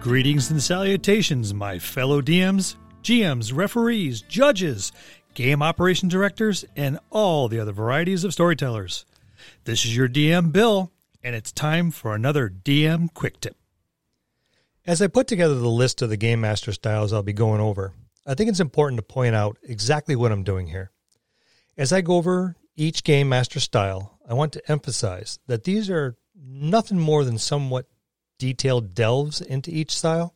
Greetings and salutations, my fellow DMs, GMs, referees, judges, game operation directors, and all the other varieties of storytellers. This is your DM, Bill, and it's time for another DM Quick Tip. As I put together the list of the Game Master styles I'll be going over, I think it's important to point out exactly what I'm doing here. As I go over each Game Master style, I want to emphasize that these are nothing more than somewhat detailed delves into each style.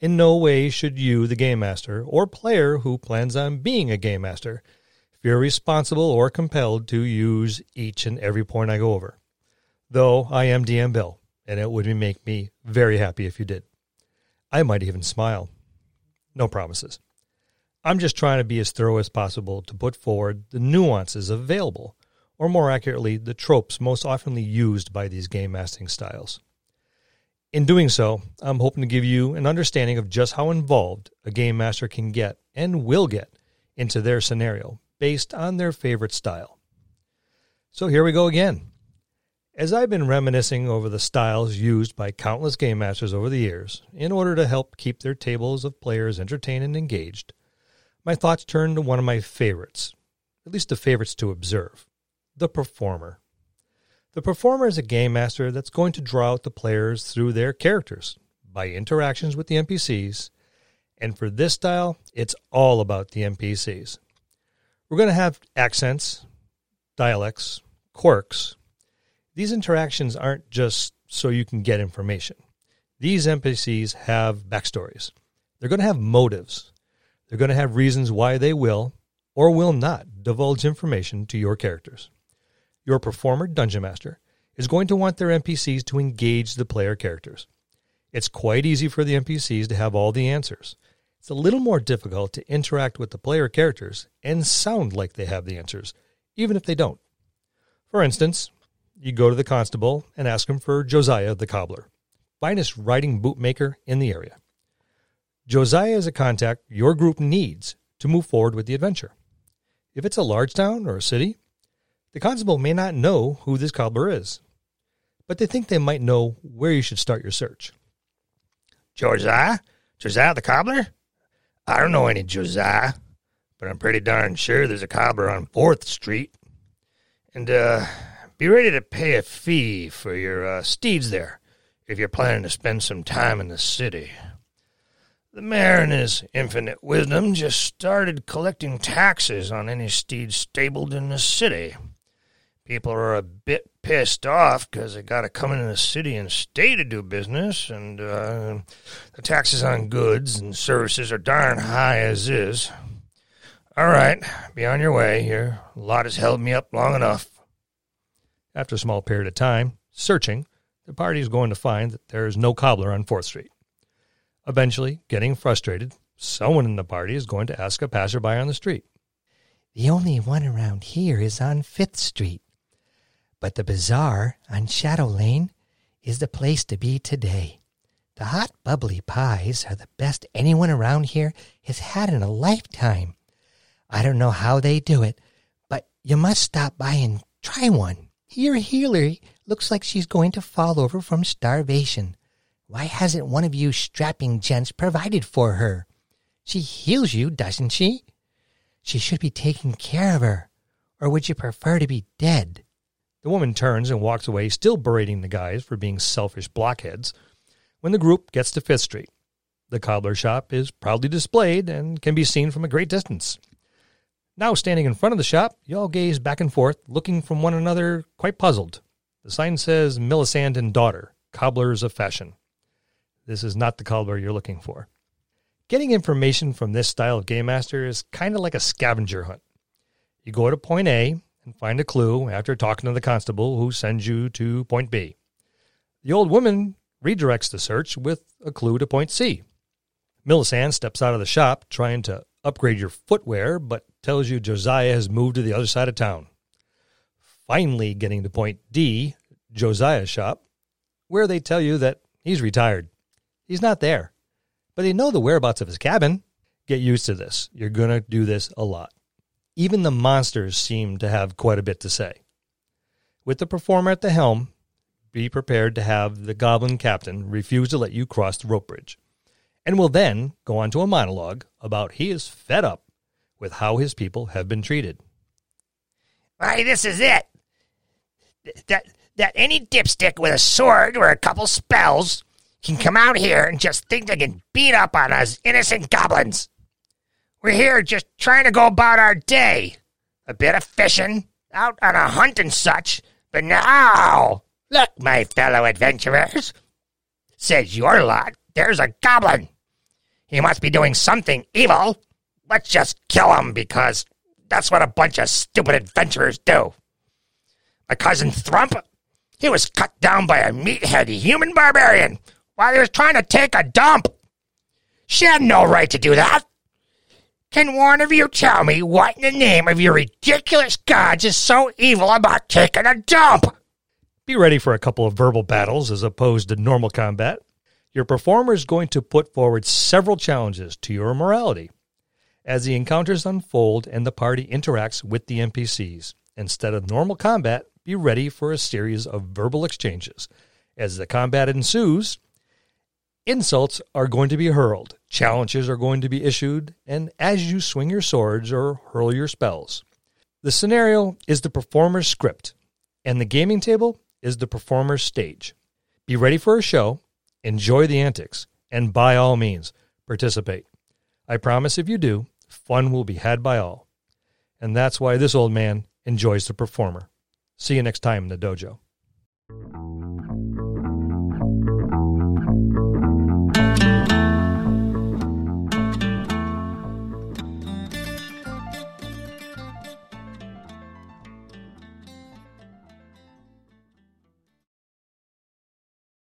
In no way should you, the Game Master, or player who plans on being a Game Master, feel responsible or compelled to use each and every point I go over. Though I am DM Bill, and it would make me very happy if you did. I might even smile. No promises. I'm just trying to be as thorough as possible to put forward the nuances available, or more accurately, the tropes most oftenly used by these game mastering styles. In doing so, I'm hoping to give you an understanding of just how involved a game master can get and will get into their scenario based on their favorite style. So here we go again. As I've been reminiscing over the styles used by countless game masters over the years in order to help keep their tables of players entertained and engaged, my thoughts turn to one of my favorites, at least the favorites to observe the performer. The performer is a game master that's going to draw out the players through their characters by interactions with the NPCs. And for this style, it's all about the NPCs. We're going to have accents, dialects, quirks. These interactions aren't just so you can get information. These NPCs have backstories. They're going to have motives. They're going to have reasons why they will or will not divulge information to your characters your performer dungeon master is going to want their NPCs to engage the player characters. It's quite easy for the NPCs to have all the answers. It's a little more difficult to interact with the player characters and sound like they have the answers, even if they don't. For instance, you go to the constable and ask him for Josiah the cobbler, finest riding bootmaker in the area. Josiah is a contact your group needs to move forward with the adventure. If it's a large town or a city, the constable may not know who this cobbler is, but they think they might know where you should start your search. Josiah? Josiah the cobbler? I don't know any Josiah, but I'm pretty darn sure there's a cobbler on 4th Street. And, uh, be ready to pay a fee for your uh, steeds there if you're planning to spend some time in the city. The mayor, in his infinite wisdom, just started collecting taxes on any steeds stabled in the city people are a bit pissed off because they got to come into the city and stay to do business, and uh, the taxes on goods and services are darn high as is. All right, be on your way. here. Your lot has held me up long enough. After a small period of time, searching, the party is going to find that there is no cobbler on 4th Street. Eventually, getting frustrated, someone in the party is going to ask a passerby on the street. The only one around here is on Fifth Street. But the bazaar on Shadow Lane is the place to be today. The hot, bubbly pies are the best anyone around here has had in a lifetime. I don't know how they do it, but you must stop by and try one. Your healer looks like she's going to fall over from starvation. Why hasn't one of you strapping gents provided for her? She heals you, doesn't she? She should be taking care of her. Or would you prefer to be dead? The woman turns and walks away, still berating the guys for being selfish blockheads. When the group gets to Fifth Street, the cobbler shop is proudly displayed and can be seen from a great distance. Now, standing in front of the shop, you all gaze back and forth, looking from one another, quite puzzled. The sign says Millicent and Daughter, Cobblers of Fashion. This is not the cobbler you're looking for. Getting information from this style of game master is kind of like a scavenger hunt. You go to point A, and find a clue after talking to the constable who sends you to point B. The old woman redirects the search with a clue to point C. Millicent steps out of the shop trying to upgrade your footwear, but tells you Josiah has moved to the other side of town. Finally, getting to point D, Josiah's shop, where they tell you that he's retired. He's not there, but they know the whereabouts of his cabin. Get used to this. You're going to do this a lot. Even the monsters seem to have quite a bit to say. With the performer at the helm, be prepared to have the goblin captain refuse to let you cross the rope bridge, and will then go on to a monologue about he is fed up with how his people have been treated. Why, this is it. That that any dipstick with a sword or a couple spells can come out here and just think they can beat up on us innocent goblins. We're here just trying to go about our day. A bit of fishing, out on a hunt and such, but now, look, my fellow adventurers, says your lot, there's a goblin. He must be doing something evil. Let's just kill him because that's what a bunch of stupid adventurers do. My cousin Thrump, he was cut down by a meathead human barbarian while he was trying to take a dump. She had no right to do that. Can one of you tell me what in the name of your ridiculous gods is so evil about taking a dump? Be ready for a couple of verbal battles as opposed to normal combat. Your performer is going to put forward several challenges to your morality as the encounters unfold and the party interacts with the NPCs. Instead of normal combat, be ready for a series of verbal exchanges. As the combat ensues, insults are going to be hurled, challenges are going to be issued, and as you swing your swords or hurl your spells. The scenario is the performer's script, and the gaming table is the performer's stage. Be ready for a show, enjoy the antics, and by all means, participate. I promise if you do, fun will be had by all. And that's why this old man enjoys the performer. See you next time in the dojo.